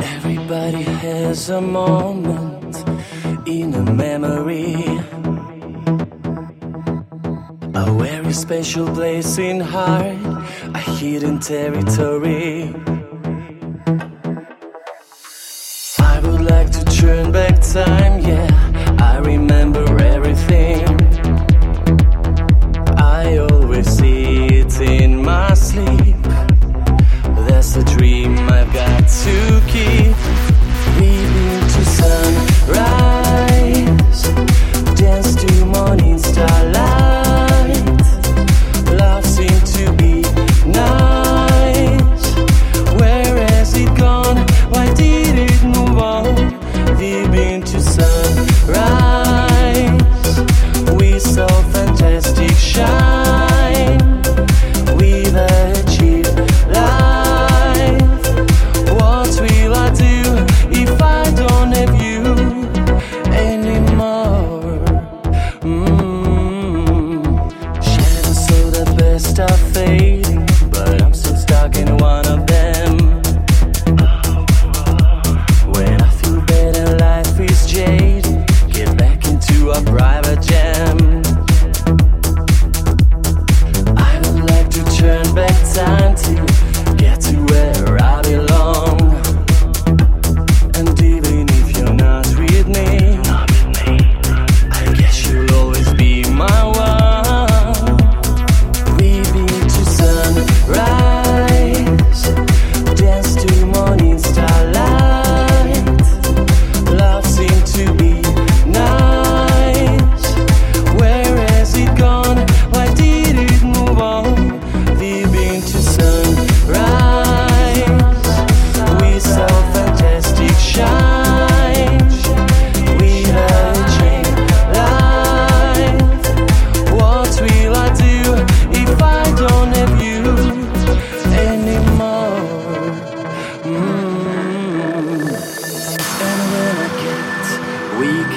Everybody has a moment in a memory. A very special place in heart, a hidden territory. I would like to turn back time, got to keep.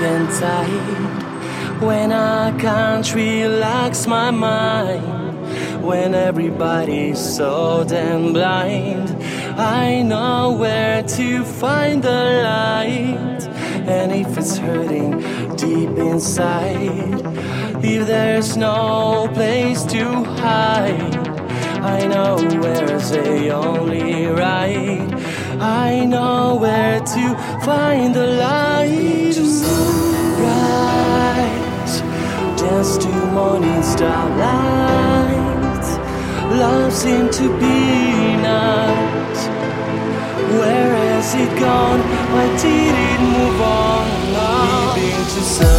And tired, when I can't relax my mind, when everybody's so damn blind, I know where to find the light. And if it's hurting deep inside, if there's no place to hide, I know where's the only right. I know where to find the light. Starlight. Love seemed to be night. Where has it gone? Why did it move on? We've to sun.